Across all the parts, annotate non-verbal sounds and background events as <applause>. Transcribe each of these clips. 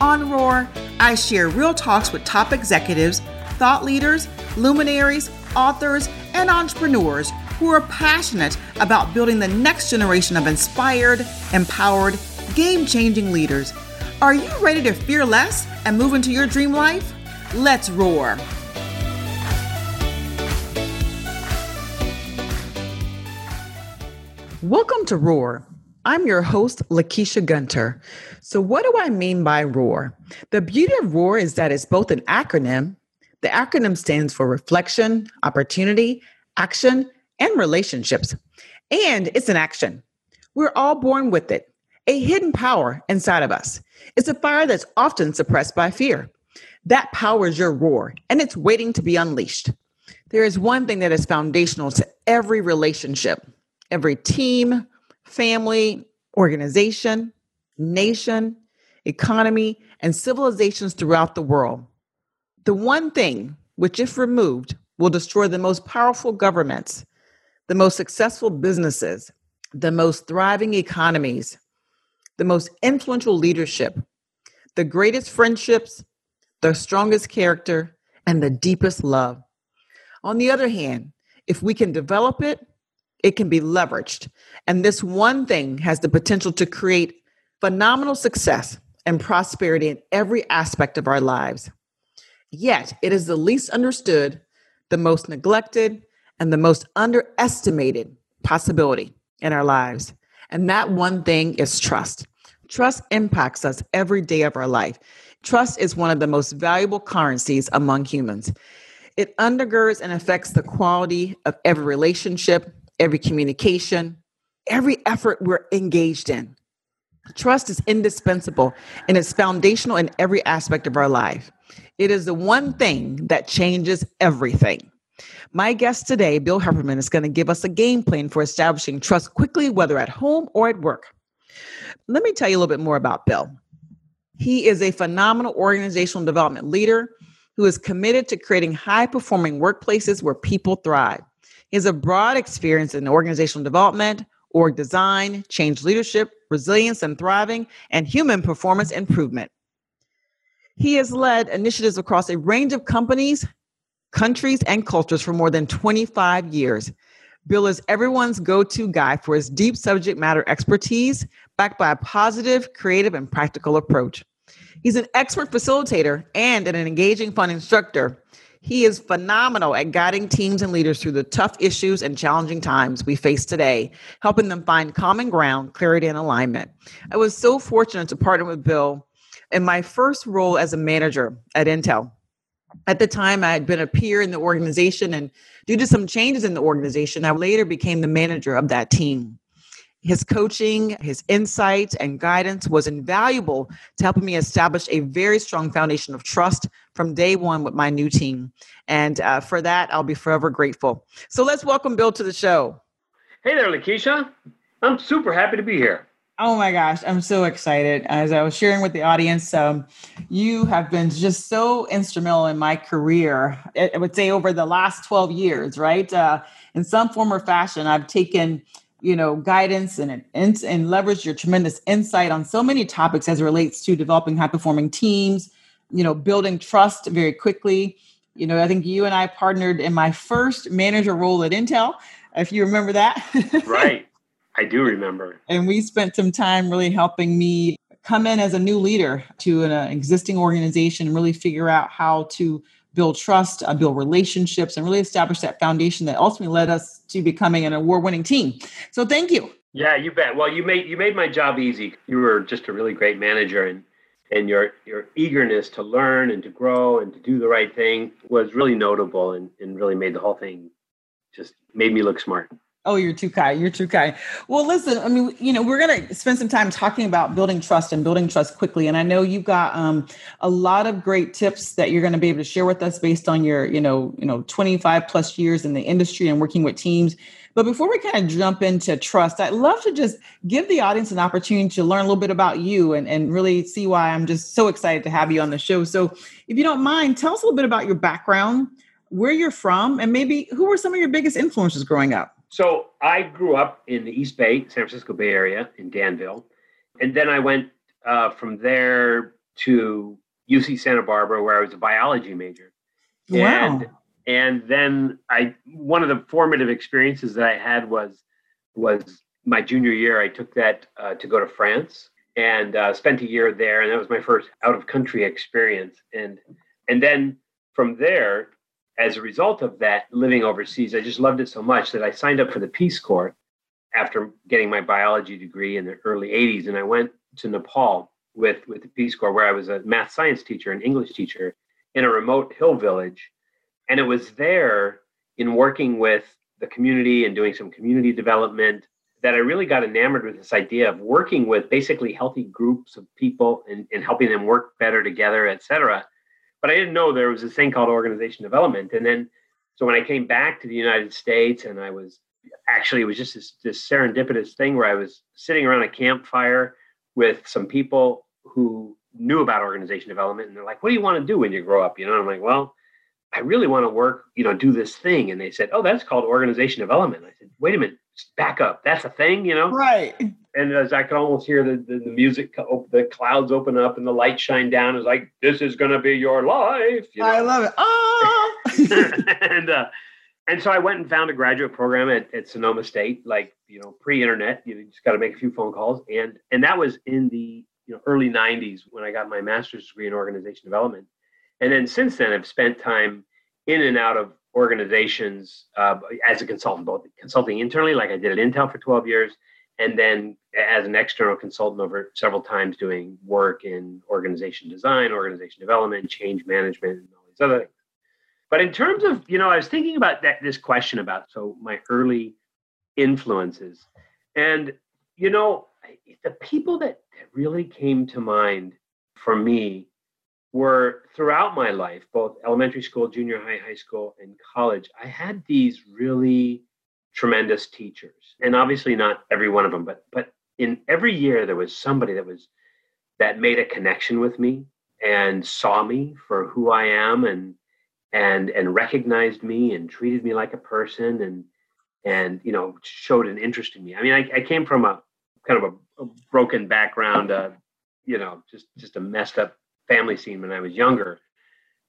On Roar, I share real talks with top executives, thought leaders, luminaries, authors, and entrepreneurs who are passionate about building the next generation of inspired, empowered, game changing leaders. Are you ready to fear less and move into your dream life? Let's roar. Welcome to Roar. I'm your host, Lakeisha Gunter. So, what do I mean by ROAR? The beauty of ROAR is that it's both an acronym. The acronym stands for reflection, opportunity, action, and relationships. And it's an action. We're all born with it, a hidden power inside of us. It's a fire that's often suppressed by fear. That power is your roar, and it's waiting to be unleashed. There is one thing that is foundational to every relationship every team, family, organization, nation, economy, and civilizations throughout the world. The one thing which, if removed, will destroy the most powerful governments, the most successful businesses, the most thriving economies, the most influential leadership, the greatest friendships, the strongest character, and the deepest love. On the other hand, if we can develop it it can be leveraged. And this one thing has the potential to create phenomenal success and prosperity in every aspect of our lives. Yet, it is the least understood, the most neglected, and the most underestimated possibility in our lives. And that one thing is trust. Trust impacts us every day of our life. Trust is one of the most valuable currencies among humans. It undergirds and affects the quality of every relationship, every communication, every effort we're engaged in. Trust is indispensable and it's foundational in every aspect of our life. It is the one thing that changes everything. My guest today, Bill Hefferman, is going to give us a game plan for establishing trust quickly, whether at home or at work. Let me tell you a little bit more about Bill. He is a phenomenal organizational development leader who is committed to creating high performing workplaces where people thrive. He has a broad experience in organizational development, org design, change leadership, resilience and thriving, and human performance improvement. He has led initiatives across a range of companies, countries, and cultures for more than 25 years. Bill is everyone's go to guy for his deep subject matter expertise, backed by a positive, creative, and practical approach. He's an expert facilitator and an engaging fun instructor he is phenomenal at guiding teams and leaders through the tough issues and challenging times we face today, helping them find common ground, clarity, and alignment. I was so fortunate to partner with Bill in my first role as a manager at Intel. At the time, I had been a peer in the organization, and due to some changes in the organization, I later became the manager of that team. His coaching, his insight, and guidance was invaluable to helping me establish a very strong foundation of trust from day one with my new team. And uh, for that, I'll be forever grateful. So let's welcome Bill to the show. Hey there, Lakeisha. I'm super happy to be here. Oh my gosh, I'm so excited. As I was sharing with the audience, um, you have been just so instrumental in my career. I would say over the last 12 years, right? Uh, in some form or fashion, I've taken you know guidance and and, and leverage your tremendous insight on so many topics as it relates to developing high performing teams you know building trust very quickly. You know i think you and i partnered in my first manager role at intel if you remember that. <laughs> Right. I do remember. And we spent some time really helping me come in as a new leader to an uh, existing organization and really figure out how to build trust, uh, build relationships, and really establish that foundation that ultimately led us to becoming an award-winning team. So thank you. Yeah, you bet. Well, you made you made my job easy. You were just a really great manager, and and your your eagerness to learn and to grow and to do the right thing was really notable, and and really made the whole thing just made me look smart. Oh, you're too kind. You're too kind. Well, listen, I mean, you know, we're going to spend some time talking about building trust and building trust quickly. And I know you've got um, a lot of great tips that you're going to be able to share with us based on your, you know, you know, 25 plus years in the industry and working with teams. But before we kind of jump into trust, I'd love to just give the audience an opportunity to learn a little bit about you and, and really see why I'm just so excited to have you on the show. So if you don't mind, tell us a little bit about your background, where you're from, and maybe who were some of your biggest influences growing up? So I grew up in the East Bay, San Francisco Bay Area in Danville. And then I went uh, from there to UC Santa Barbara, where I was a biology major. Wow. And, and then I, one of the formative experiences that I had was, was my junior year. I took that uh, to go to France and uh, spent a year there. And that was my first out of country experience. And, and then from there, as a result of that living overseas, I just loved it so much that I signed up for the Peace Corps after getting my biology degree in the early 80s. And I went to Nepal with, with the Peace Corps, where I was a math science teacher and English teacher in a remote hill village. And it was there in working with the community and doing some community development that I really got enamored with this idea of working with basically healthy groups of people and, and helping them work better together, et cetera but I didn't know there was a thing called organization development. And then, so when I came back to the United States, and I was actually it was just this, this serendipitous thing where I was sitting around a campfire with some people who knew about organization development, and they're like, "What do you want to do when you grow up?" You know, and I'm like, "Well." I really want to work, you know, do this thing. And they said, Oh, that's called organization development. I said, Wait a minute, back up. That's a thing, you know? Right and as I could almost hear the, the, the, music, the clouds open up and the light shine down, it's like, this is going to be your life. You know? I love it. Oh! <laughs> <laughs> and, uh, and so I went and found a graduate program at, at Sonoma State, like, you know, pre-internet, you just got to make a few phone calls. And, and that was in the you know, early 90s when I got my master's degree in organization development. And then since then, I've spent time in and out of organizations uh, as a consultant, both consulting internally, like I did at Intel for 12 years, and then as an external consultant over several times doing work in organization design, organization development, change management, and all these other things. But in terms of, you know, I was thinking about that this question about so my early influences. And, you know, the people that, that really came to mind for me were throughout my life, both elementary school, junior high, high school, and college. I had these really tremendous teachers and obviously not every one of them but but in every year there was somebody that was that made a connection with me and saw me for who i am and and and recognized me and treated me like a person and and you know showed an interest in me i mean i, I came from a kind of a, a broken background uh, you know just just a messed up family scene when i was younger.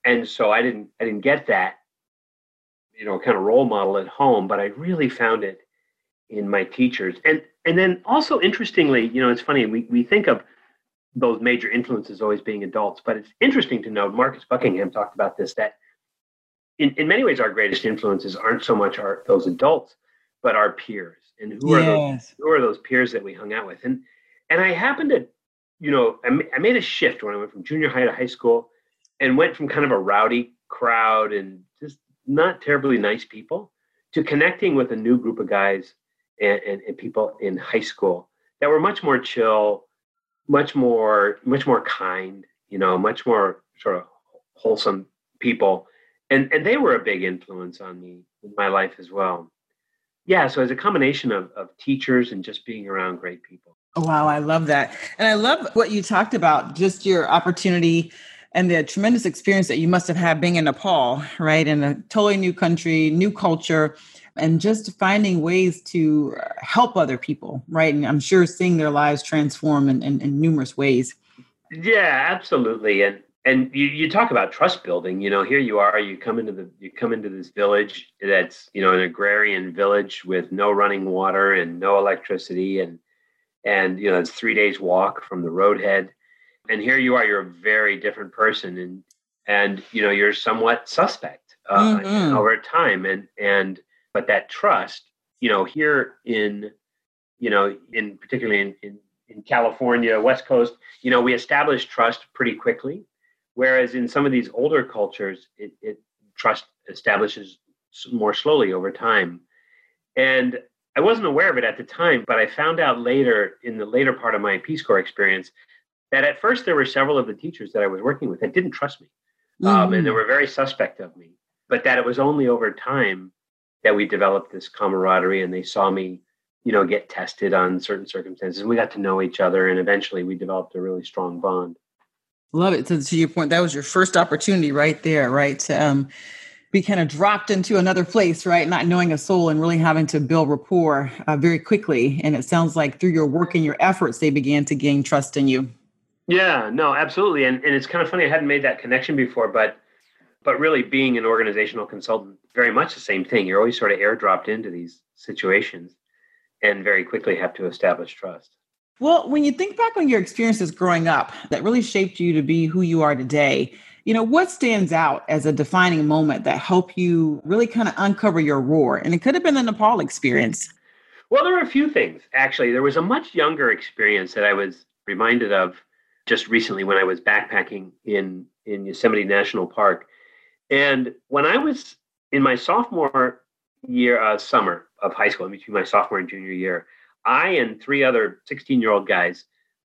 And so i didn't i didn't get that you know kind of role model at home but i really found it in my teachers. And and then also interestingly you know it's funny we, we think of those major influences always being adults but it's interesting to note marcus buckingham talked about this that in, in many ways our greatest influences aren't so much our those adults but our peers. And who yes. are those who are those peers that we hung out with? And and i happened to you know I, I made a shift when i went from junior high to high school and went from kind of a rowdy crowd and just not terribly nice people to connecting with a new group of guys and, and, and, people in high school that were much more chill, much more much more kind, you know, much more sort of wholesome people. And and they were a big influence on me in my life as well. Yeah, so it's a combination of, of teachers and just being around great people. Oh, wow, I love that. And I love what you talked about, just your opportunity and the tremendous experience that you must have had being in Nepal, right? In a totally new country, new culture, and just finding ways to help other people, right? And I'm sure seeing their lives transform in, in, in numerous ways. Yeah, absolutely. And and you, you talk about trust building you know here you are you come into the you come into this village that's you know an agrarian village with no running water and no electricity and and you know it's three days walk from the roadhead. And here you are you're a very different person and and you know you're somewhat suspect uh, mm-hmm. over time. And and but that trust you know here in you know in particularly in, in in california west coast you know we establish trust pretty quickly. Whereas in some of these older cultures it, it trust establishes more slowly over time. And I wasn't aware of it at the time, but I found out later in the later part of my Peace Corps experience that at first there were several of the teachers that I was working with that didn't trust me. Mm-hmm. Um, and they mm. were very suspect of me. But that it was only over time that we developed this camaraderie and they saw me, you know, get tested on certain circumstances. And we got to know each other and eventually we developed a really strong bond. Love it. So to your point, that was your first opportunity right there, right? To um, be kind of dropped into another place, right? Not knowing a soul and really having to build rapport uh, very quickly. And it sounds like through your work and your efforts, they began to gain trust in you. Yeah, no, absolutely. And and it's kind of funny I hadn't made that connection before, but but really being an organizational consultant, very much the same thing. You're always sort of airdropped into these situations and very quickly have to establish trust. Well, when you think back on your experiences growing up that really shaped you to be who you are today, you know, what stands out as a defining moment that helped you really kind of uncover your roar? And it could have been the Nepal experience. Well, there were a few things actually. There was a much younger experience that I was reminded of just recently when I was backpacking in in Yosemite National Park. And when I was in my sophomore year uh, summer of high school, between my sophomore and junior year, I and three other 16 year old guys,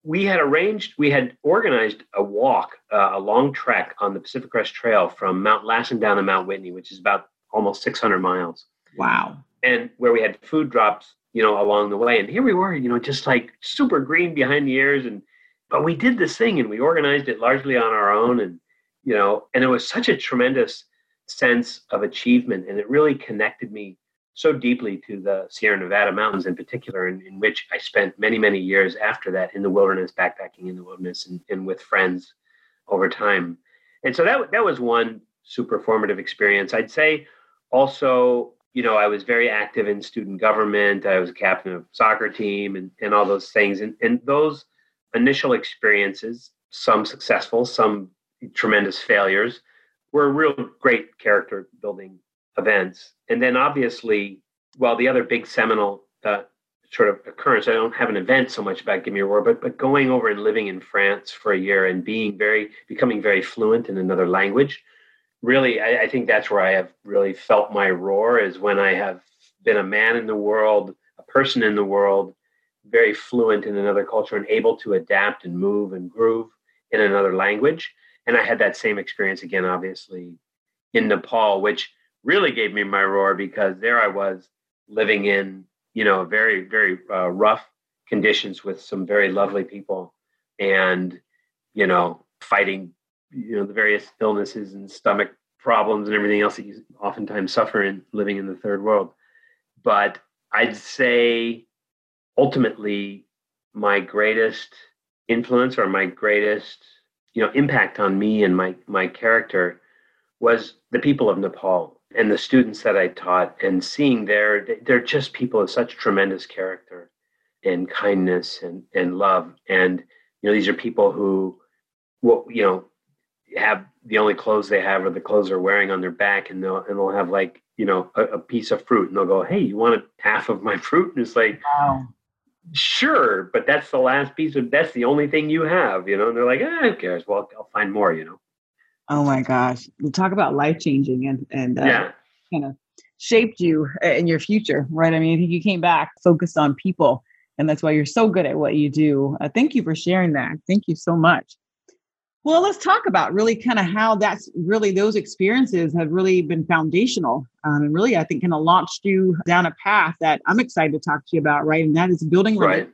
we had arranged, we had organized a walk, uh, a long trek on the Pacific Crest Trail from Mount Lassen down to Mount Whitney, which is about almost 600 miles. Wow. And where we had food drops, you know, along the way. And here we were, you know, just like super green behind the ears. And, but we did this thing and we organized it largely on our own. And, you know, and it was such a tremendous sense of achievement. And it really connected me so deeply to the Sierra Nevada mountains in particular, in, in which I spent many, many years after that in the wilderness, backpacking in the wilderness and, and with friends over time. And so that, that was one super formative experience. I'd say also, you know, I was very active in student government. I was a captain of soccer team and, and all those things. And, and those initial experiences, some successful, some tremendous failures, were real great character building events. And then obviously, well, the other big seminal uh, sort of occurrence, I don't have an event so much about Give Me Your Roar, but, but going over and living in France for a year and being very, becoming very fluent in another language. Really, I, I think that's where I have really felt my roar is when I have been a man in the world, a person in the world, very fluent in another culture and able to adapt and move and groove in another language. And I had that same experience again, obviously, in Nepal, which really gave me my roar because there I was living in, you know, very, very uh, rough conditions with some very lovely people and, you know, fighting, you know, the various illnesses and stomach problems and everything else that you oftentimes suffer in living in the third world. But I'd say ultimately my greatest influence or my greatest, you know, impact on me and my my character was the people of Nepal and the students that I taught and seeing their they're just people of such tremendous character and kindness and, and love. And you know, these are people who well, you know, have the only clothes they have are the clothes they're wearing on their back and they'll and they'll have like, you know, a, a piece of fruit and they'll go, Hey, you want half of my <laughs> fruit? And it's like wow. Sure, but that's the last piece of that's the only thing you have, you know. And they're like, ah, who cares? Well, I'll find more, you know. Oh my gosh. You talk about life changing and, and uh, yeah. kind of shaped you in your future, right? I mean, I think you came back focused on people, and that's why you're so good at what you do. Uh, thank you for sharing that. Thank you so much. Well, let's talk about really kind of how that's really those experiences have really been foundational um, and really, I think, kind of launched you down a path that I'm excited to talk to you about, right? And that is building right.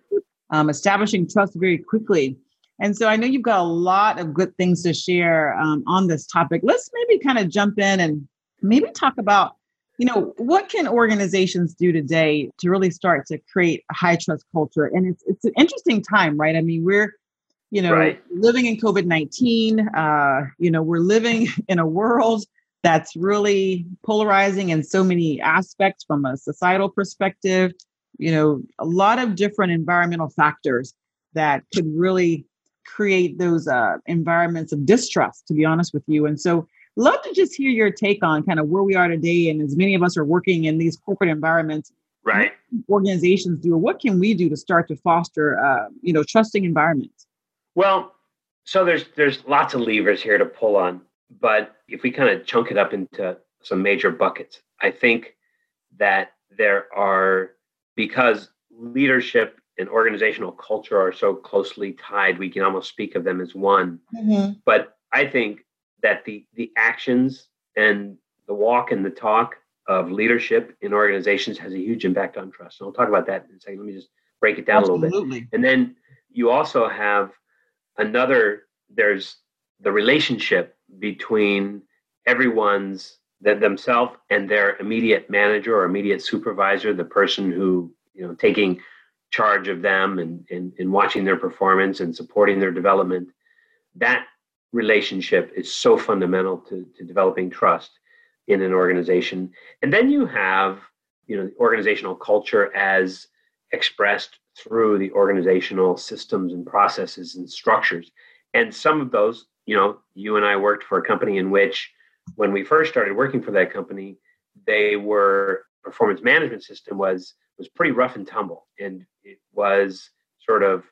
um, establishing trust very quickly and so I know you've got a lot of good things to share um, on this topic. Let's maybe kind of jump in and maybe talk about, you know, what can organizations do today to really start to create a high trust culture? And it's it's an interesting time, right? I mean, we're you know right. living in COVID nineteen. Uh, you know, we're living <laughs> in a world that's really polarizing in so many aspects from a societal perspective. You know, a lot of different environmental factors that could really create those uh, environments of distrust, to be honest with you. And so, love to just hear your take on kind of where we are today. And as many of us are working in these corporate environments, right? Organizations do, or what can we do to start to foster, uh, you know, trusting environments? Well, so there's there's lots of levers here to pull on, but if we kind of chunk it up into some major buckets, I think that there are because leadership and organizational culture are so closely tied, we can almost speak of them as one. Mm-hmm. But I think that the the actions and the walk and the talk of leadership in organizations has a huge impact on trust. And I'll talk about that in a second. Let me just break it down Absolutely. a little bit. And then you also have another, there's the relationship between everyone's that themselves and their immediate manager or immediate supervisor, the person who, you know, taking charge of them and, and, and watching their performance and supporting their development. That relationship is so fundamental to, to developing trust in an organization. And then you have, you know, the organizational culture as expressed through the organizational systems and processes and structures. And some of those, you know, you and I worked for a company in which when we first started working for that company, they were performance management system was was pretty rough and tumble. And it was sort of,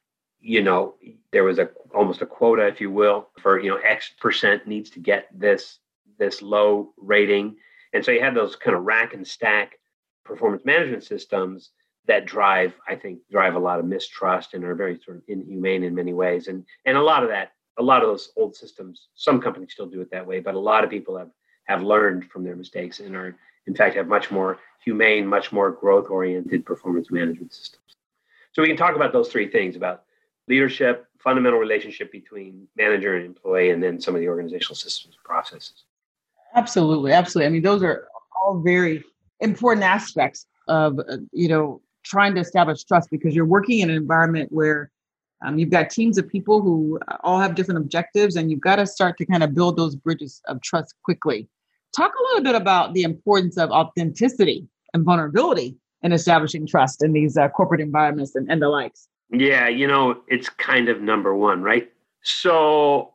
you know, there was a almost a quota, if you will, for, you know, X percent needs to get this this low rating. And so you have those kind of rack and stack performance management systems that drive, I think, drive a lot of mistrust and are very sort of inhumane in many ways. And and a lot of that, a lot of those old systems, some companies still do it that way, but a lot of people have have learned from their mistakes and are in fact have much more humane, much more growth oriented performance management systems. So we can talk about those three things about leadership, fundamental relationship between manager and employee, and then some of the organizational systems and processes. Absolutely, absolutely. I mean, those are all very important aspects of uh, you know trying to establish trust because you're working in an environment where um, you've got teams of people who uh, all have different objectives, and you've got to start to kind of build those bridges of trust quickly. Talk a little bit about the importance of authenticity and vulnerability in establishing trust in these uh, corporate environments and, and the likes. Yeah, you know, it's kind of number one, right? So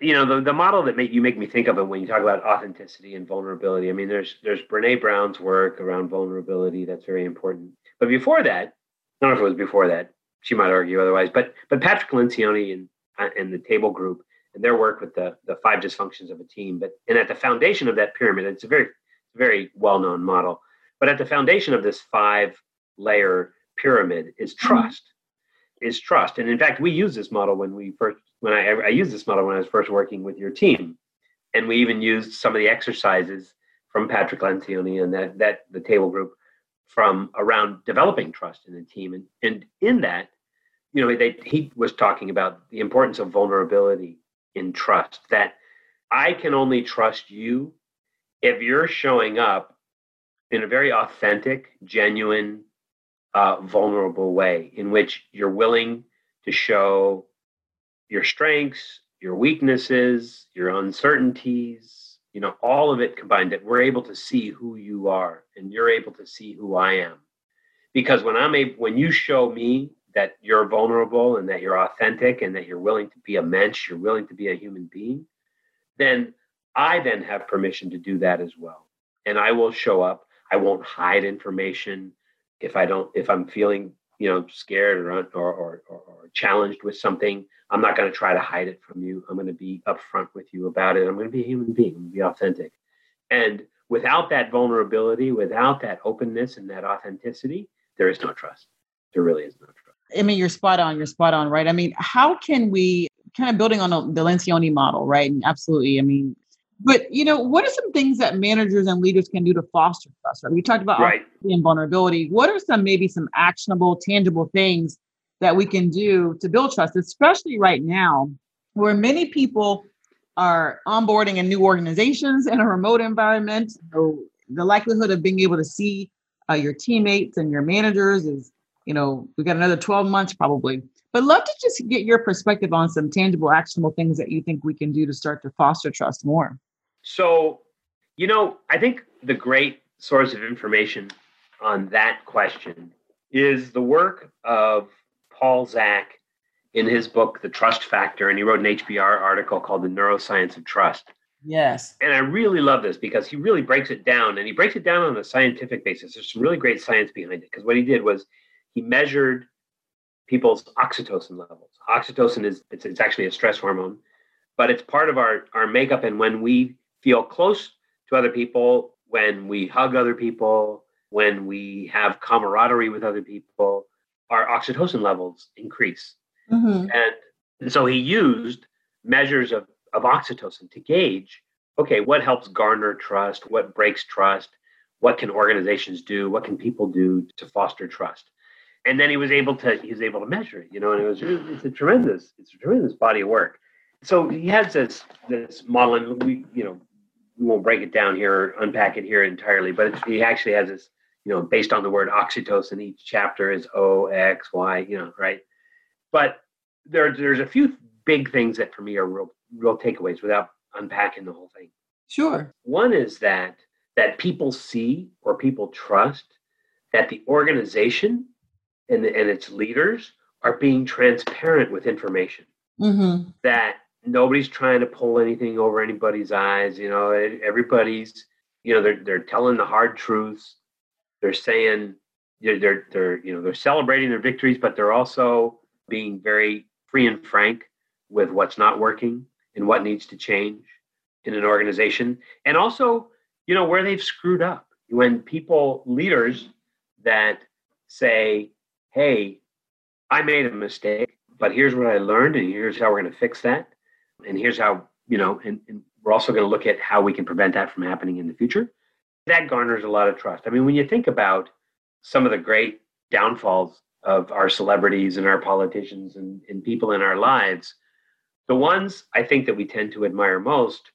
you know the, the model that make you make me think of it when you talk about authenticity and vulnerability i mean there's there's brene brown's work around vulnerability that's very important but before that i don't know if it was before that she might argue otherwise but but patrick lencioni and uh, and the table group and their work with the the five dysfunctions of a team but and at the foundation of that pyramid it's a very very well-known model but at the foundation of this five layer pyramid is mm-hmm. trust is trust and in fact we use this model when we first when I, I used this model when I was first working with your team, and we even used some of the exercises from Patrick Lencioni and that that the table group from around developing trust in the team, and and in that, you know, they, he was talking about the importance of vulnerability in trust. That I can only trust you if you're showing up in a very authentic, genuine, uh, vulnerable way in which you're willing to show your strengths, your weaknesses, your uncertainties, you know, all of it combined that we're able to see who you are and you're able to see who I am. Because when I'm able, when you show me that you're vulnerable and that you're authentic and that you're willing to be a mensch, you're willing to be a human being, then I then have permission to do that as well. And I will show up. I won't hide information if I don't, if I'm feeling, you know, scared or, or, or, or challenged with something. I'm not going to try to hide it from you. I'm going to be upfront with you about it. I'm going to be a human being, I'm be authentic. And without that vulnerability, without that openness and that authenticity, there is no trust. There really is no trust. I mean, you're spot on. You're spot on, right? I mean, how can we kind of building on the Lencioni model, right? And absolutely. I mean, but you know, what are some things that managers and leaders can do to foster trust? Right? We talked about right. and vulnerability. What are some maybe some actionable, tangible things that we can do to build trust, especially right now, where many people are onboarding in new organizations in a remote environment. So the likelihood of being able to see uh, your teammates and your managers is, you know, we got another 12 months probably. But love to just get your perspective on some tangible, actionable things that you think we can do to start to foster trust more. So, you know, I think the great source of information on that question is the work of Paul Zak in his book, The Trust Factor, and he wrote an HBR article called The Neuroscience of Trust. Yes. And I really love this because he really breaks it down and he breaks it down on a scientific basis. There's some really great science behind it because what he did was he measured people's oxytocin levels. Oxytocin is it's, it's actually a stress hormone, but it's part of our, our makeup. And when we feel close to other people, when we hug other people, when we have camaraderie with other people, our oxytocin levels increase. Mm-hmm. And so he used measures of, of oxytocin to gauge okay, what helps garner trust? What breaks trust? What can organizations do? What can people do to foster trust? And then he was able to he was able to measure it, you know, and it was it's a tremendous it's a tremendous body of work. So he has this this model, and we you know we won't break it down here, or unpack it here entirely, but he actually has this you know based on the word oxytocin. Each chapter is O X Y, you know, right? But there there's a few big things that for me are real real takeaways without unpacking the whole thing. Sure. One is that that people see or people trust that the organization and, and its leaders are being transparent with information. Mm-hmm. That nobody's trying to pull anything over anybody's eyes. You know, everybody's, you know, they're they're telling the hard truths. They're saying they're they're, they're you know they're celebrating their victories, but they're also being very free and frank with what's not working and what needs to change in an organization and also you know where they've screwed up when people leaders that say hey i made a mistake but here's what i learned and here's how we're going to fix that and here's how you know and, and we're also going to look at how we can prevent that from happening in the future that garners a lot of trust i mean when you think about some of the great downfalls of our celebrities and our politicians and, and people in our lives the ones I think that we tend to admire most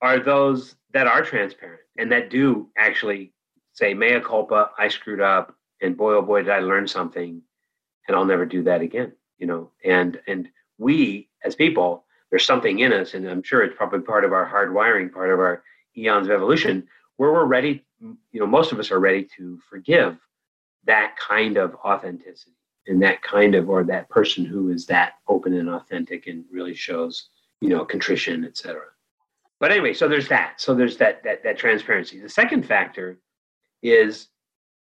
are those that are transparent and that do actually say, mea culpa, I screwed up, and boy, oh boy, did I learn something, and I'll never do that again. You know, and and we as people, there's something in us, and I'm sure it's probably part of our hardwiring, part of our eons of evolution, where we're ready. You know, most of us are ready to forgive that kind of authenticity and that kind of or that person who is that open and authentic and really shows you know contrition etc but anyway so there's that. So there's that that that transparency. The second factor is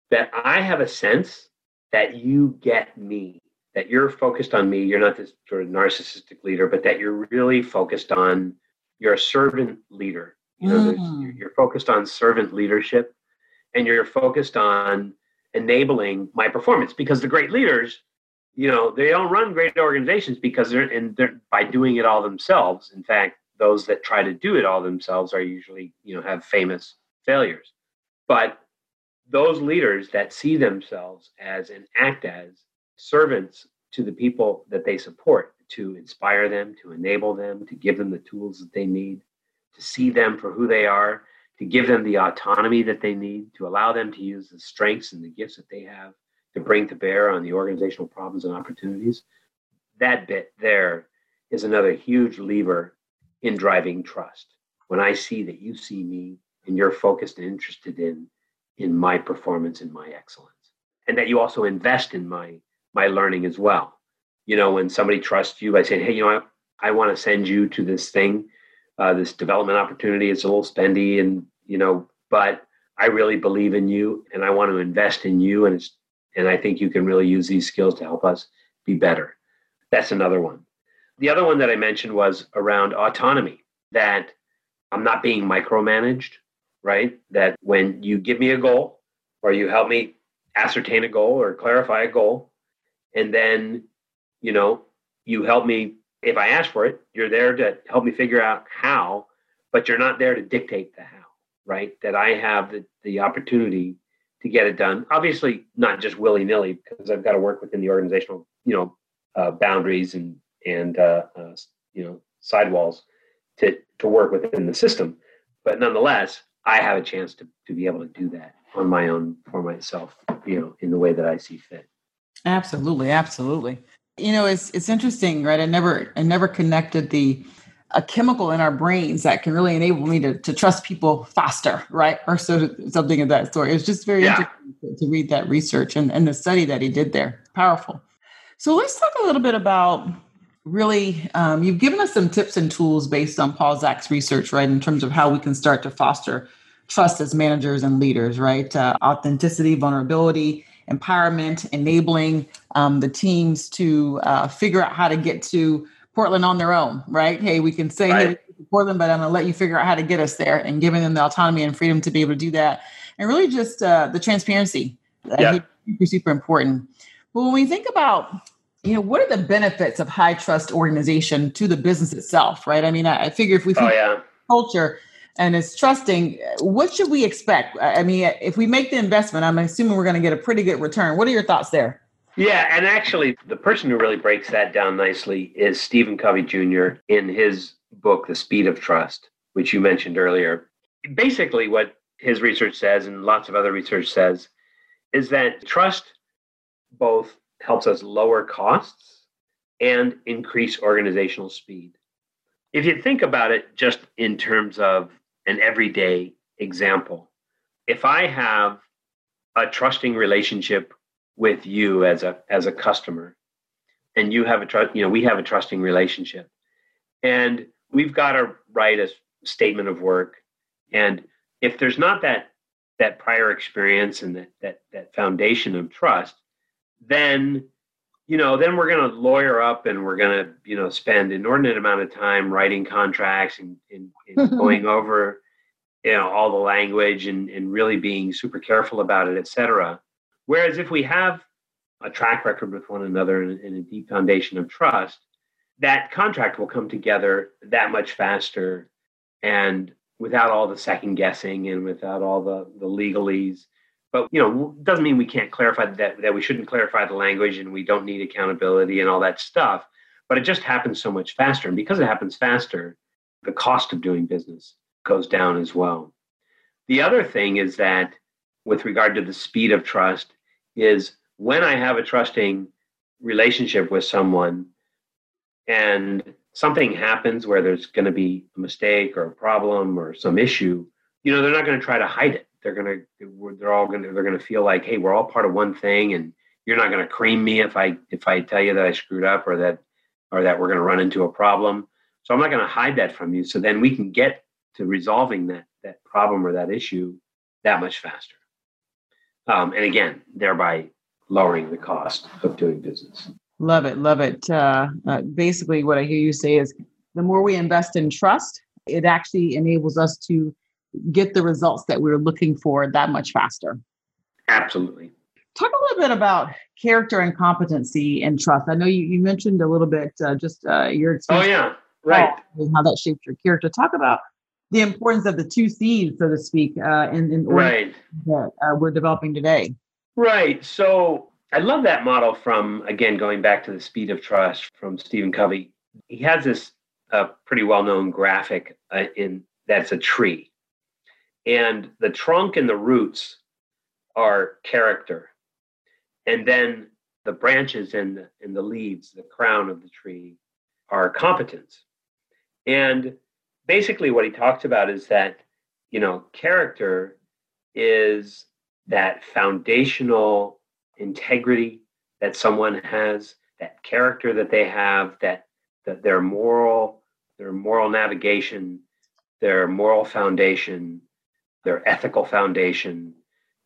that i have a sense that you get me that you're focused on me you're not this sort of narcissistic leader but that you're really focused on you're a servant leader you know mm. you're focused on servant leadership and you're focused on enabling my performance because the great leaders you know they don't run great organizations because they're and they're by doing it all themselves in fact those that try to do it all themselves are usually you know have famous failures but those leaders that see themselves as and act as servants to the people that they support to inspire them to enable them to give them the tools that they need to see them for who they are to give them the autonomy that they need, to allow them to use the strengths and the gifts that they have to bring to bear on the organizational problems and opportunities. That bit there is another huge lever in driving trust. When I see that you see me and you're focused and interested in in my performance and my excellence, and that you also invest in my my learning as well. You know, when somebody trusts you by saying, "Hey, you know, I, I want to send you to this thing, uh, this development opportunity. It's a little spendy, and you know, but I really believe in you and I want to invest in you and it's and I think you can really use these skills to help us be better. That's another one. The other one that I mentioned was around autonomy that I'm not being micromanaged, right? That when you give me a goal or you help me ascertain a goal or clarify a goal and then you know you help me if I ask for it, you're there to help me figure out how, but you're not there to dictate the how right? That I have the, the opportunity to get it done. Obviously, not just willy nilly, because I've got to work within the organizational, you know, uh, boundaries and and uh, uh, you know sidewalls to to work within the system. But nonetheless, I have a chance to to be able to do that on my own for myself, you know, in the way that I see fit. Absolutely, absolutely. You know, it's it's interesting, right? I never I never connected the a chemical in our brains that can really enable me to, to trust people faster, right? Or so something of that sort. It's just very yeah. interesting to, to, read that research and, and the study that he did there. Powerful. So let's talk a little bit about really, um, you've given us some tips and tools based on Paul Zak's research, right? In terms of how we can start to foster trust as managers and leaders, right? Uh, authenticity, vulnerability, empowerment, enabling um, the teams to uh, figure out how to get to Portland on their own, right? Hey, we can say, right. hey, Portland, but I'm going to let you figure out how to get us there and giving them the autonomy and freedom to be able to do that. and really just uh, the transparency. Yeah. Super, super important. But when we think about you know, what are the benefits of high trust organization to the business itself, right? I mean, I, I figure if we think oh, yeah. culture and it's trusting, what should we expect? I mean, if we make the investment, I'm assuming we're going to get a pretty good return. What are your thoughts there? Yeah, and actually, the person who really breaks that down nicely is Stephen Covey Jr. in his book, The Speed of Trust, which you mentioned earlier. Basically, what his research says, and lots of other research says, is that trust both helps us lower costs and increase organizational speed. If you think about it just in terms of an everyday example, if I have a trusting relationship with you as a as a customer and you have a trust you know we have a trusting relationship and we've got to write a statement of work and if there's not that that prior experience and that that, that foundation of trust then you know then we're going to lawyer up and we're going to you know spend inordinate amount of time writing contracts and, and, and <laughs> going over you know all the language and, and really being super careful about it et cetera. Whereas if we have a track record with one another and, and a deep foundation of trust that contract will come together that much faster and without all the second guessing and without all the, the legalese but you know doesn't mean we can't clarify that that we shouldn't clarify the language and we don't need accountability and all that stuff but it just happens so much faster. And because it happens faster the cost of doing business goes down as well. The other thing is that with regard to the speed of trust is when i have a trusting relationship with someone and something happens where there's going to be a mistake or a problem or some issue you know they're not going to try to hide it they're gonna they're all gonna they're gonna feel like hey we're all part of one thing and you're not gonna cream me if i if i tell you that i screwed up or that or that we're gonna run into a problem. So i'm not gonna hide that from you. So then we can get to resolving that that problem or that issue that much faster. Um, and again thereby lowering the cost of doing business. Love it love it. Uh, uh, basically what i hear you say is the more we invest in trust it actually enables us to get the results that we are looking for that much faster. Absolutely. Talk a little bit about character and competency and trust. I know you, you mentioned a little bit uh, just uh, your experience. Oh, yeah, right. How that shaped your character. Talk about the importance of the two C's, so to speak, uh, in, in right. that uh, we're developing today. Right. So I love that model from, again, going back to the speed of trust from Stephen Covey. He has this uh, pretty well known graphic uh, in that's a tree and the trunk and the roots are character. And then the branches and the, and the leaves the crown of the tree are competence. And basically what he talks about is that you know character is that foundational integrity that someone has that character that they have that that their moral their moral navigation their moral foundation their ethical foundation,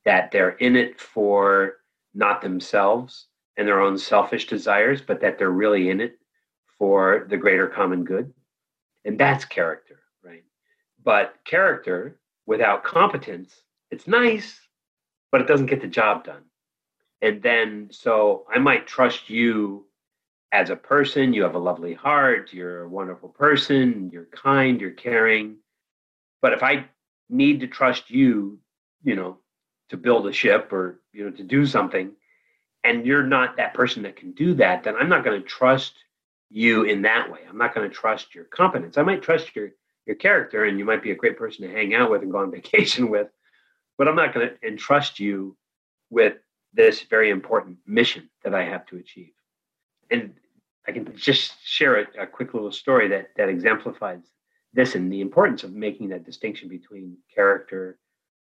that they're in it for not themselves and their own selfish desires, but that they're really in it for the greater common good. And that's character, right? But character without competence, it's nice, but it doesn't get the job done. And then, so I might trust you as a person. You have a lovely heart. You're a wonderful person. You're kind. You're caring. But if I need to trust you, you know, to build a ship or, you know, to do something, and you're not that person that can do that, then I'm not going to trust you in that way. I'm not going to trust your competence. I might trust your your character and you might be a great person to hang out with and go on <laughs> vacation with, but I'm not going to entrust you with this very important mission that I have to achieve. And I can just share a, a quick little story that that exemplifies this and the importance of making that distinction between character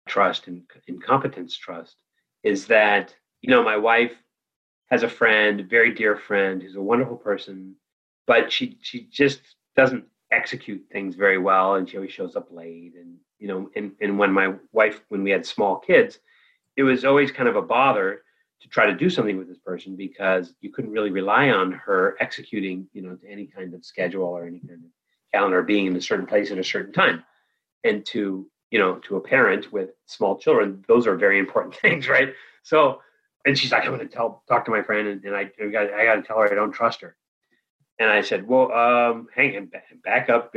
trust and, and competence trust is that you know my wife has a friend very dear friend who's a wonderful person but she she just doesn't execute things very well and she always shows up late and you know and, and when my wife when we had small kids it was always kind of a bother to try to do something with this person because you couldn't really rely on her executing you know to any kind of schedule or any kind of calendar being in a certain place at a certain time. And to you know, to a parent with small children, those are very important <laughs> things, right? So, and she's like, I'm going to tell, talk to my friend, and, and I, I got, I got to tell her I don't trust her. And I said, well, um, hang on, back up,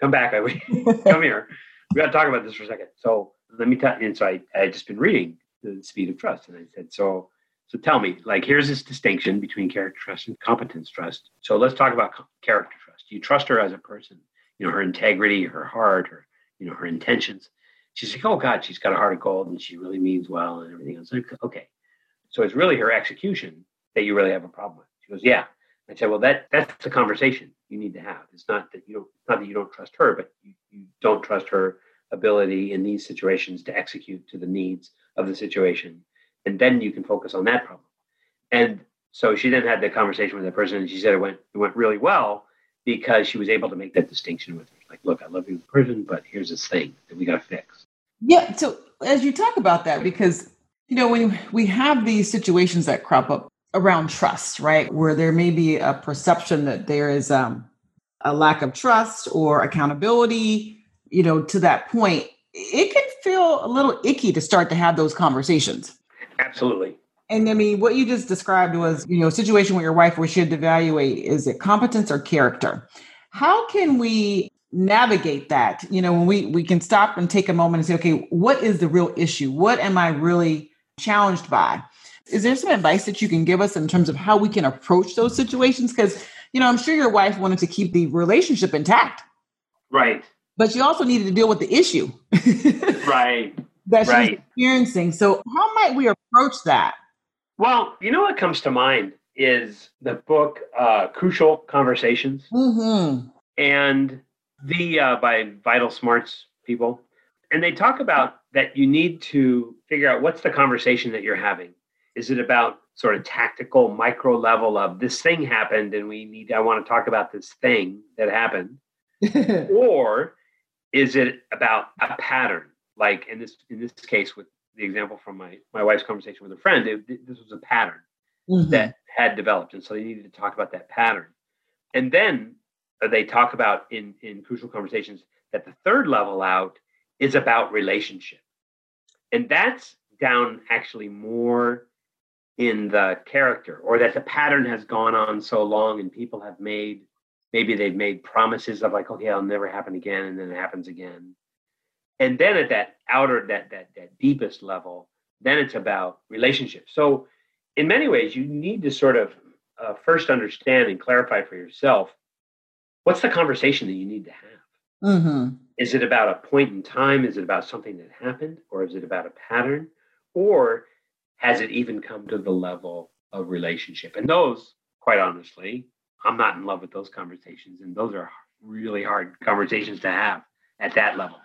come back, i <laughs> come here. We got to talk about this for a second. So let me tell. you. And so I, I had just been reading the speed of trust, and I said, so, so tell me, like, here's this distinction between character trust and competence trust. So let's talk about character trust. You trust her as a person, you know, her integrity, her heart, her, you know, her intentions. She's like, oh God, she's got a heart of gold, and she really means well, and everything else. Like, okay, so it's really her execution that you really have a problem with. She goes, yeah. I said, well, that that's a conversation you need to have. It's not that you don't not that you don't trust her, but you, you don't trust her ability in these situations to execute to the needs of the situation. And then you can focus on that problem. And so she then had the conversation with the person and she said it went it went really well because she was able to make that distinction with her. Like, look, I love you a person, but here's this thing that we gotta fix. Yeah. So as you talk about that, because you know, when we have these situations that crop up around trust, right? Where there may be a perception that there is um, a lack of trust or accountability, you know, to that point, it can feel a little icky to start to have those conversations. Absolutely. And I mean, what you just described was, you know, a situation with your wife where she had to evaluate is it competence or character? How can we navigate that? You know, when we we can stop and take a moment and say, okay, what is the real issue? What am I really challenged by? Is there some advice that you can give us in terms of how we can approach those situations? Because, you know, I'm sure your wife wanted to keep the relationship intact. Right. But she also needed to deal with the issue. <laughs> right. That she's right. experiencing. So, how might we approach that? Well, you know what comes to mind is the book uh, Crucial Conversations. Mm-hmm. And the uh, by Vital Smarts people. And they talk about that you need to figure out what's the conversation that you're having. Is it about sort of tactical micro level of this thing happened and we need I want to talk about this thing that happened? <laughs> or is it about a pattern? Like in this in this case with the example from my my wife's conversation with a friend, it, this was a pattern mm-hmm. that had developed, and so they needed to talk about that pattern. And then uh, they talk about in in crucial conversations that the third level out is about relationship, and that's down actually more in the character or that the pattern has gone on so long and people have made maybe they've made promises of like okay it'll never happen again and then it happens again and then at that outer that that that deepest level then it's about relationships so in many ways you need to sort of uh, first understand and clarify for yourself what's the conversation that you need to have mm-hmm. is it about a point in time is it about something that happened or is it about a pattern or has it even come to the level of relationship? And those, quite honestly, I'm not in love with those conversations. And those are really hard conversations to have at that level.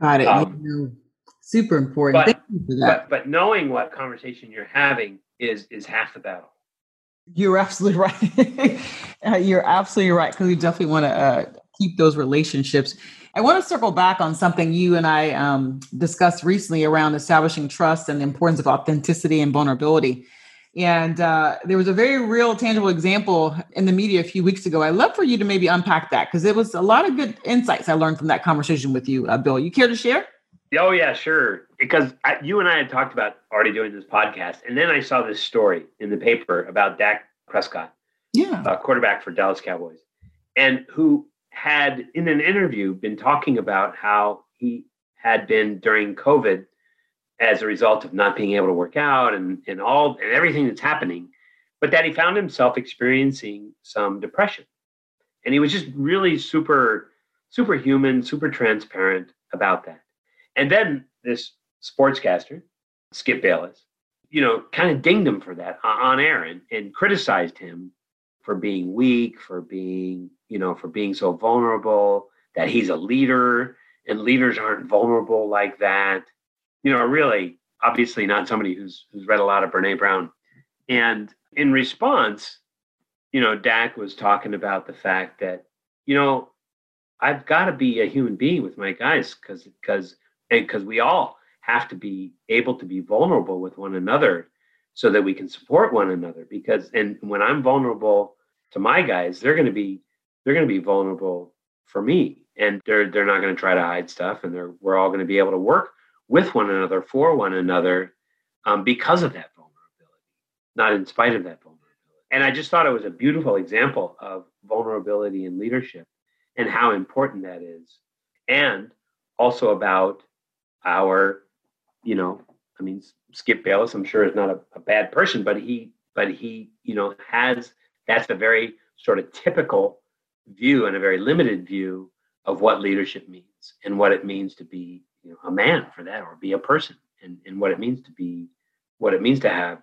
Got it. Um, super important. But, Thank you for that. But, but knowing what conversation you're having is is half the battle. You're absolutely <laughs> right. uh, you're absolutely right because we definitely want to uh, keep those relationships I want to circle back on something you and I um, discussed recently around establishing trust and the importance of authenticity and vulnerability. And uh, there was a very real, tangible example in the media a few weeks ago. I'd love for you to maybe unpack that because it was a lot of good insights I learned from that conversation with you, uh, Bill. You care to share? Oh, yeah, sure. Because I, you and I had talked about already doing this podcast. And then I saw this story in the paper about Dak Prescott, yeah, uh, quarterback for Dallas Cowboys, and who had in an interview been talking about how he had been during COVID as a result of not being able to work out and, and all and everything that's happening, but that he found himself experiencing some depression. And he was just really super, super human, super transparent about that. And then this sportscaster, Skip Bayless, you know, kind of dinged him for that on air and, and criticized him for being weak, for being, you know, for being so vulnerable, that he's a leader and leaders aren't vulnerable like that. You know, really, obviously not somebody who's who's read a lot of Brene Brown. And in response, you know, Dak was talking about the fact that, you know, I've got to be a human being with my guys because because and because we all have to be able to be vulnerable with one another so that we can support one another because and when i'm vulnerable to my guys they're going to be they're going to be vulnerable for me and they're they're not going to try to hide stuff, and they're we're all going to be able to work with one another for one another um, because of that vulnerability, not in spite of that vulnerability. And I just thought it was a beautiful example of vulnerability in leadership and how important that is, and also about our, you know, I mean, Skip Bayless, I'm sure is not a, a bad person, but he, but he, you know, has that's a very sort of typical view and a very limited view of what leadership means and what it means to be you know, a man for that or be a person and, and what it means to be what it means to have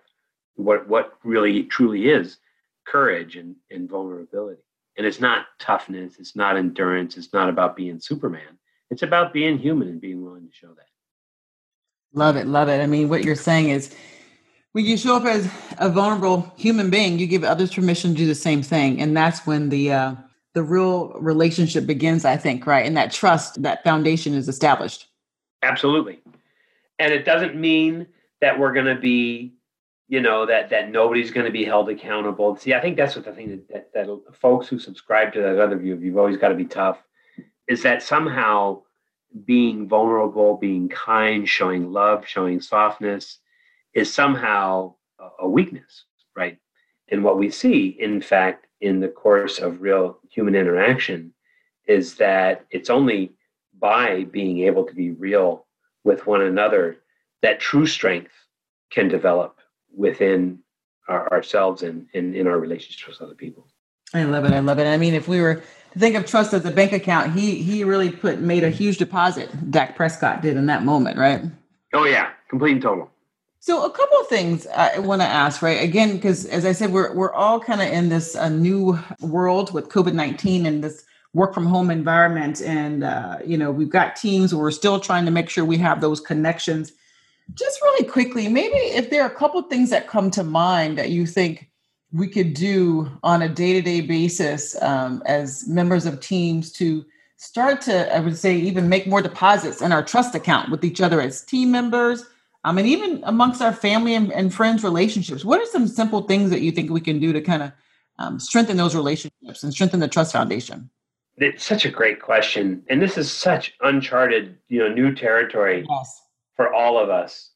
what what really truly is courage and, and vulnerability. And it's not toughness it's not endurance it's not about being superman. It's about being human and being willing to show that. Love it love it. I mean what you're saying is when you show up as a vulnerable human being you give others permission to do the same thing. And that's when the uh, the real relationship begins i think right? And that trust that foundation is established absolutely. And it doesn't mean that we're going to be you know that that nobody's going to be held accountable. See i think that's what the thing that, that, that folks who subscribe to that other view of you've always got to be tough is that somehow being vulnerable being kind showing love showing softness is somehow a weakness right? And what we see in fact in the course of real human interaction is that it's only by being able to be real with one another that true strength can develop within our, ourselves and, and in our relationships with other people. I love it. I love it. I mean, if we were to think of trust as a bank account, he he really put made a huge deposit. Dak Prescott did in that moment, right? Oh yeah, complete and total. So a couple of things I want to ask, right? Again, because as I said, we're we're all kind of in this uh, new world with COVID nineteen and this work from home environment, and uh, you know we've got teams we're still trying to make sure we have those connections. Just really quickly, maybe if there are a couple things that come to mind that you think we could do on a day to day basis um, as members of teams to start to, I would say, even make more deposits in our trust account with each other as team members um, and even amongst our family and, and, friends relationships what are some simple things that you think we can do to kind of um, strengthen those relationships and strengthen the trust foundation it's such a great question. And this is such uncharted you know new territory yes. for all of us.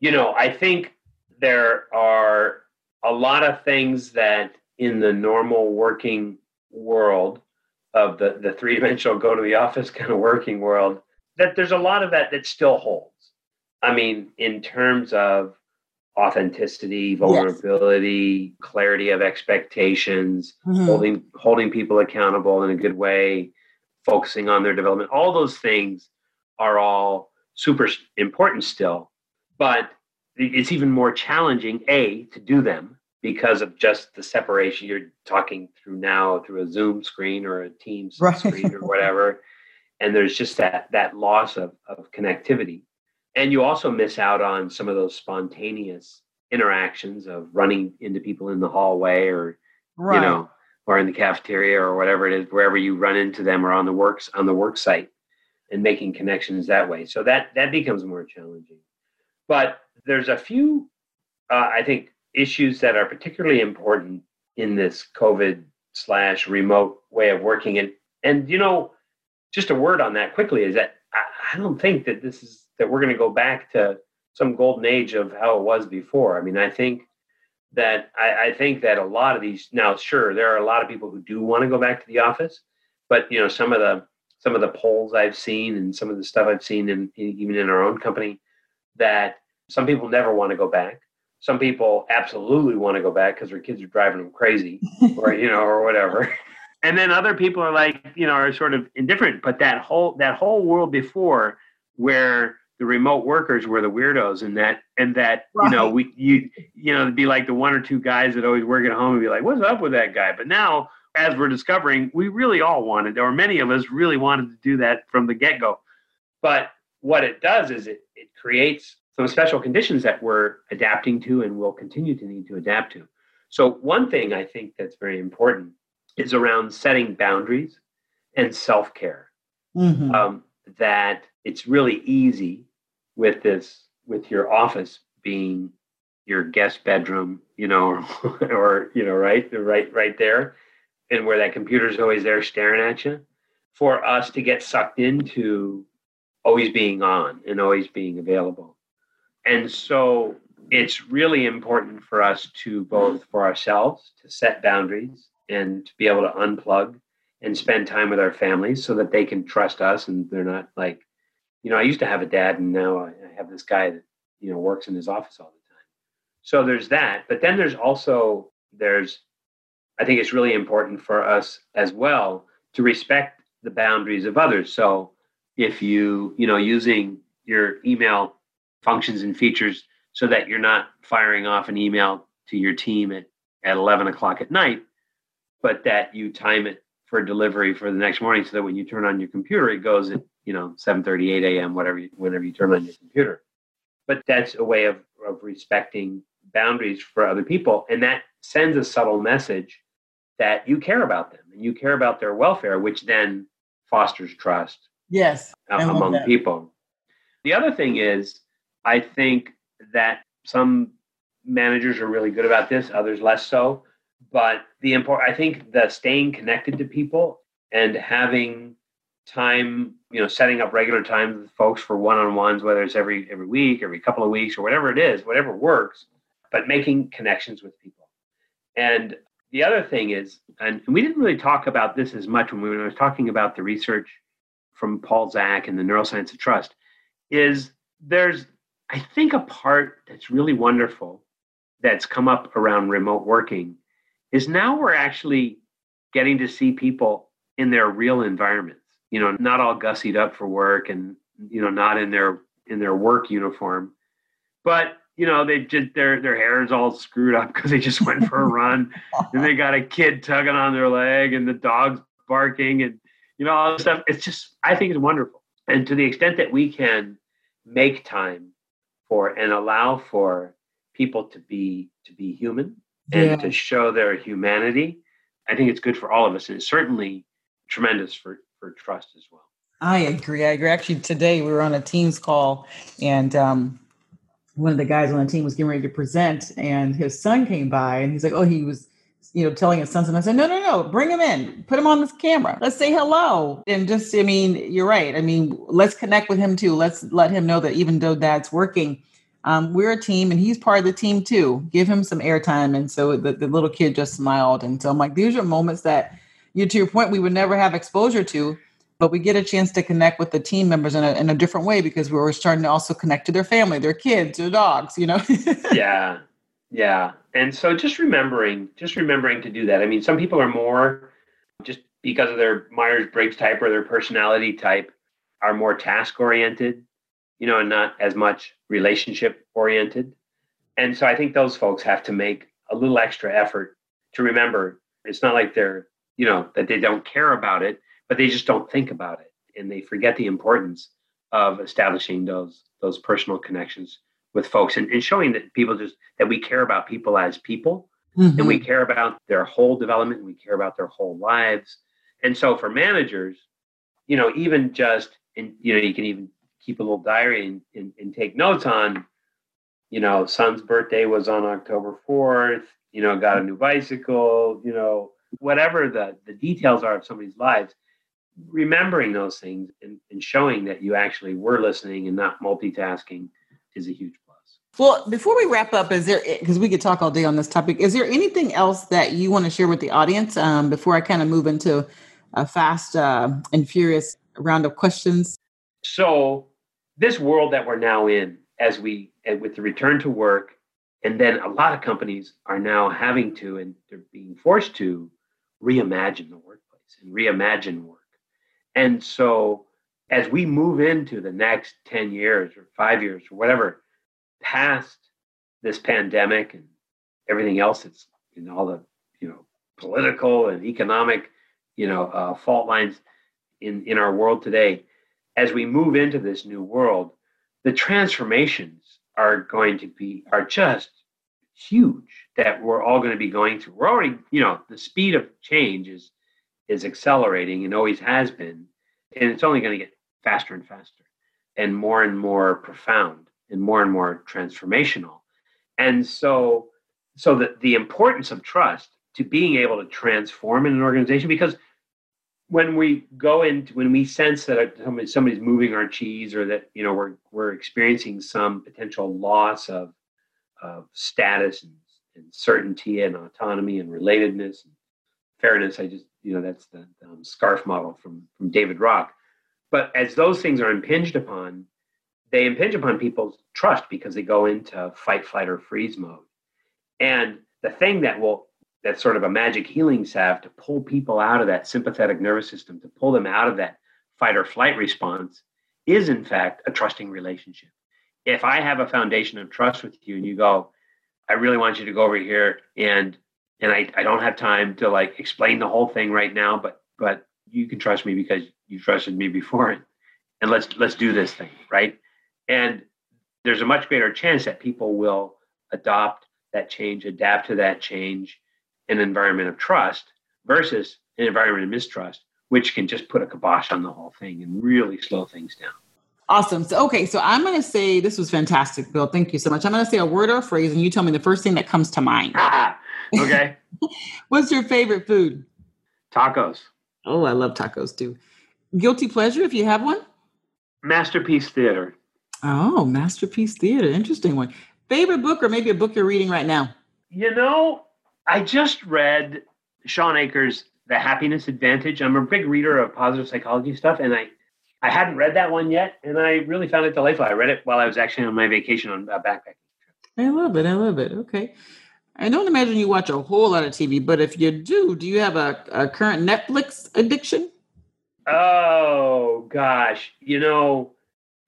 You know i think there are a lot of things that in the normal working world of the, the three-dimensional go to the office <laughs> kind of working world that there's a lot of that that still holds. I mean, in terms of authenticity, vulnerability, yes. clarity of expectations, mm-hmm. holding holding people accountable in a good way, focusing on their development, all those things are all super important still. But it's even more challenging, A, to do them because of just the separation you're talking through now through a Zoom screen or a Teams right. screen or whatever. <laughs> And there's just that that loss of, of connectivity and you also miss out on some of those spontaneous interactions of running into people in the hallway or right. you know or in the cafeteria or whatever it is wherever you run into them or on the works on the work site and making connections that way. So that that becomes more challenging. But there's a few uh, i think issues that are particularly important in this covid slash remote way of working. And and you know just a word on that quickly is that I, don't think that this is that we're going to go back to some golden age of how it was before. I mean, I think that I, I, think that a lot of these now, sure, there are a lot of people who do want to go back to the office, but you know, some of the some of the polls I've seen and some of the stuff I've seen in, even in our own company, that some people never want to go back. Some people absolutely want to go back because their kids are driving them crazy, or you know, or whatever. <laughs> And then other people are like, you know, are sort of indifferent. But that whole that whole world before, where the remote workers were the weirdos and that and that right. you know we you you know be like the one or two guys that always work at home and be like what's up with that guy but now as we're discovering we really all wanted or many of us really wanted to do that from the get-go but what it does is it, it creates some special conditions that we're adapting to and will continue to need to adapt to so one thing i think that's very important is around setting boundaries and self-care mm-hmm. um, that it's really easy with this with your office being your guest bedroom you know or, <laughs> or you know right right right there and where that computer's always there staring at you for us to get sucked into always being on and always being available. And so it's really important for us to both for ourselves to set boundaries and to be able to unplug and spend time with our families so that they can trust us and they're not like, you know, I used to have a dad and now I have this guy that, you know, works in his office all the time. So there's that. But then there's also, there's, I think it's really important for us as well to respect the boundaries of others. So if you, you know, using your email functions and features so that you're not firing off an email to your team at, at 11 o'clock at night, but that you time it for delivery for the next morning so that when you turn on your computer, it goes at, you know, 7.30, 8 a.m., whatever, you, whenever you turn on your computer. But that's a way of, of respecting boundaries for other people. And that sends a subtle message that you care about them and you care about their welfare, which then fosters trust. Yes. among people. The other thing is, I think that some managers are really good about this, others less so. But the important, I think, the staying connected to people and having time, you know, setting up regular times with folks for one-on-ones, whether it's every every week, every couple of weeks, or whatever it is, whatever works. But making connections with people. And the other thing is, and we didn't really talk about this as much when we were talking about the research from Paul Zak and the neuroscience of trust, is there's I think a part that's really wonderful that's come up around remote working is now we're actually getting to see people in their real environments. You know, not all gussied up for work and you know not in their in their work uniform, but you know they just their their hair is all screwed up <laughs> because they just went for a run and they got a kid tugging on their leg and the dog's barking and you know all this stuff. It's just I think it's wonderful. And to the extent that we can make time for and allow for people to be to be human and yeah. to show their humanity i think it's good for all of us and it's certainly tremendous for for trust as well i agree i agree actually today we were on a teams call and um one of the guys on the team was getting ready to present and his son came by and he's like oh he was you know, telling his sons, and I said, no, no, no, bring him in, put him on this camera. Let's say hello. And just, I mean, you're right. I mean, let's connect with him too. Let's let him know that even though dad's working, um, we're a team and he's part of the team too. Give him some airtime. And so the, the little kid just smiled. And so I'm like, these are moments that you, to your point, we would never have exposure to, but we get a chance to connect with the team members in a, in a different way because we're starting to also connect to their family, their kids, their dogs, you know? <laughs> yeah. Yeah. And so just remembering, just remembering to do that. I mean, some people are more just because of their Myers Briggs type or their personality type are more task oriented, you know, and not as much relationship oriented. And so I think those folks have to make a little extra effort to remember it's not like they're, you know, that they don't care about it, but they just don't think about it and they forget the importance of establishing those those personal connections with folks and, and showing that people just that we care about people as people mm-hmm. and we care about their whole development and we care about their whole lives and so for managers you know even just and you know you can even keep a little diary and, and, and take notes on you know son's birthday was on october 4th you know got a new bicycle you know whatever the the details are of somebody's lives remembering those things and, and showing that you actually were listening and not multitasking is a huge plus. well, before we wrap up, is there because we could talk all day on this topic? Is there anything else that you want to share with the audience um, before I kind of move into a fast uh, and furious round of questions? So, this world that we're now in, as we with the return to work, and then a lot of companies are now having to, and they're being forced to, reimagine the workplace and reimagine work. And so, as we move into the next ten years or five years or whatever past this pandemic and everything else that's in all the you know political and economic you know uh, fault lines in in our world today as we move into this new world the transformations are going to be are just huge that we're all going to be going through we're already you know the speed of change is is accelerating and always has been and it's only going to get faster and faster and more and more profound and more and more transformational. And so, so the, the importance of trust to being able to transform in an organization, because when we go into when we sense that somebody's moving our cheese or that you know we're we're experiencing some potential loss of of status and, and certainty and autonomy and relatedness and fairness i just you know that's the um, scarf model from from david rock. But as those things are impinged upon they impinge upon people's trust because they go into fight flight or freeze mode. And the thing that will that's sort of a magic healing salve to pull people out of that sympathetic nervous system, to pull them out of that fight or flight response, is in fact a trusting relationship. If I have a foundation of trust with you and you go, I really want you to go over here and and I, I don't have time to like explain the whole thing right now, but but you can trust me because you trusted me before and, and let's let's do this thing, right? And there's a much greater chance that people will adopt that change, adapt to that change, an environment of trust versus an environment of mistrust, which can just put a kibosh on the whole thing and really slow things down. Awesome. So, okay, so I'm going to say this was fantastic, Bill. Thank you so much. I'm going to say a word or a phrase, and you tell me the first thing that comes to mind. <laughs> okay. <laughs> What's your favorite food? Tacos. Oh, I love tacos too. Guilty pleasure, if you have one? Masterpiece Theater. Oh, Masterpiece Theater. Interesting one. Favorite book, or maybe a book you're reading right now? You know, I just read Shawn Achor's The Happiness Advantage. I'm a big reader of positive psychology stuff, and I I hadn't read that one yet, and I really found it delightful. I read it while I was actually on my vacation on a backpacking trip. I love it. I love it. Okay. I don't imagine you watch a whole lot of TV, but if you do, do you have a, a current Netflix addiction? Oh gosh, you know,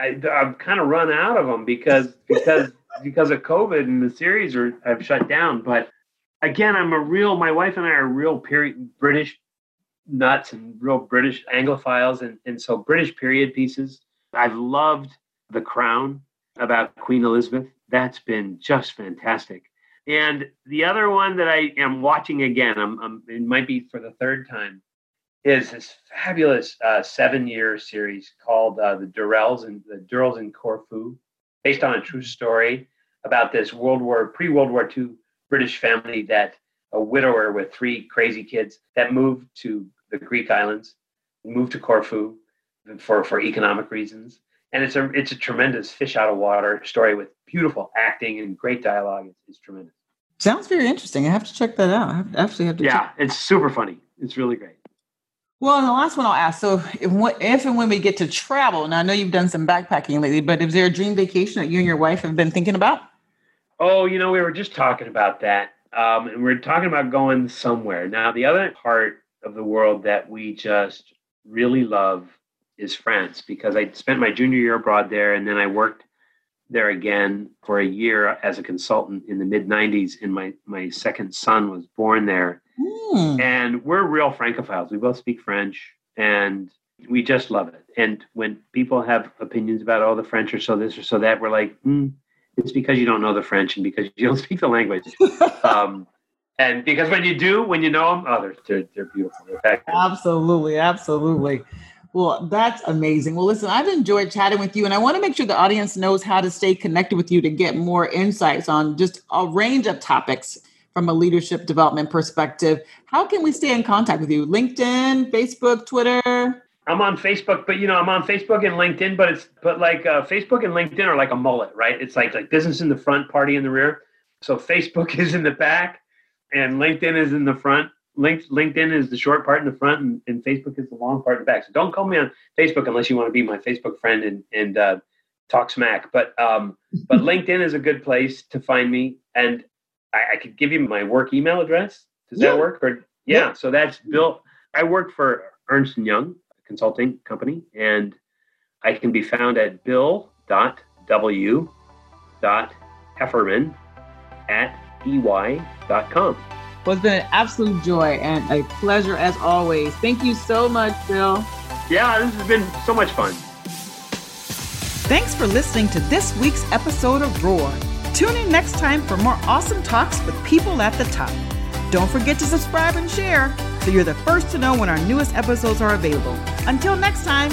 I, I've kind of run out of them because because because of COVID and the series are have shut down. But again, I'm a real. My wife and I are real period British nuts and real British Anglophiles, and and so British period pieces. I've loved The Crown about Queen Elizabeth. That's been just fantastic. And the other one that I am watching again, I'm, I'm it might be for the third time, is this fabulous uh, seven-year series called uh, the Durrells and the Durrells in Corfu, based on a true story about this World War pre-World War II British family that a widower with three crazy kids that moved to the Greek islands, moved to Corfu for, for economic reasons. And it's a it's a tremendous fish out of water story with beautiful acting and great dialogue. It's, it's tremendous. Sounds very interesting. I have to check that out. I have, actually have to. Yeah, check. it's super funny. It's really great. Well, and the last one I'll ask. So, if, if, and when we get to travel, now I know you've done some backpacking lately, but is there a dream vacation that you and your wife have been thinking about? Oh, you know, we were just talking about that. Um, and we are talking about going somewhere. Now, the other part of the world that we just really love is France because I spent my junior year abroad there and then I worked there again for a year as a consultant in the mid 90s and my my second son was born there mm. and we're real francophiles we both speak french and we just love it and when people have opinions about oh the french or so this or so that we're like mm, it's because you don't know the French and because you don't <laughs> speak the language. <laughs> um, and because when you do, when you know them, oh, they're, they're, they're beautiful. They're absolutely, absolutely. Well, that's amazing. Well, listen, I've enjoyed chatting with you, and I want to make sure the audience knows how to stay connected with you to get more insights on just a range of topics from a leadership development perspective. How can we stay in contact with you? LinkedIn, Facebook, Twitter? I'm on Facebook, but you know, I'm on Facebook and LinkedIn, but it's but like uh, Facebook and LinkedIn are like a mullet, right? It's like like business in the front, party in the rear. So Facebook <laughs> is in the back, and LinkedIn is in the front. Link, LinkedIn is the short part in the front, and, and, Facebook is the long part in the back. So don't call me on Facebook unless you want to be my Facebook friend and and uh, talk smack. But um, but <laughs> LinkedIn is a good place to find me, and I, I could give you my work email address. Does yeah. that work? Or yeah, yeah, so that's Bill. I work for Ernst Young consulting company, and I can be found at bill.w.hefferman at ey.com. Well, it's been an absolute joy and a pleasure as always. Thank you so much, Bill. Yeah, this has been so much fun. Thanks for listening to this week's episode of Roar. Tune in next time for more awesome talks with people at the top. Don't forget to subscribe and share so you're the first to know when our newest episodes are available. Until next time.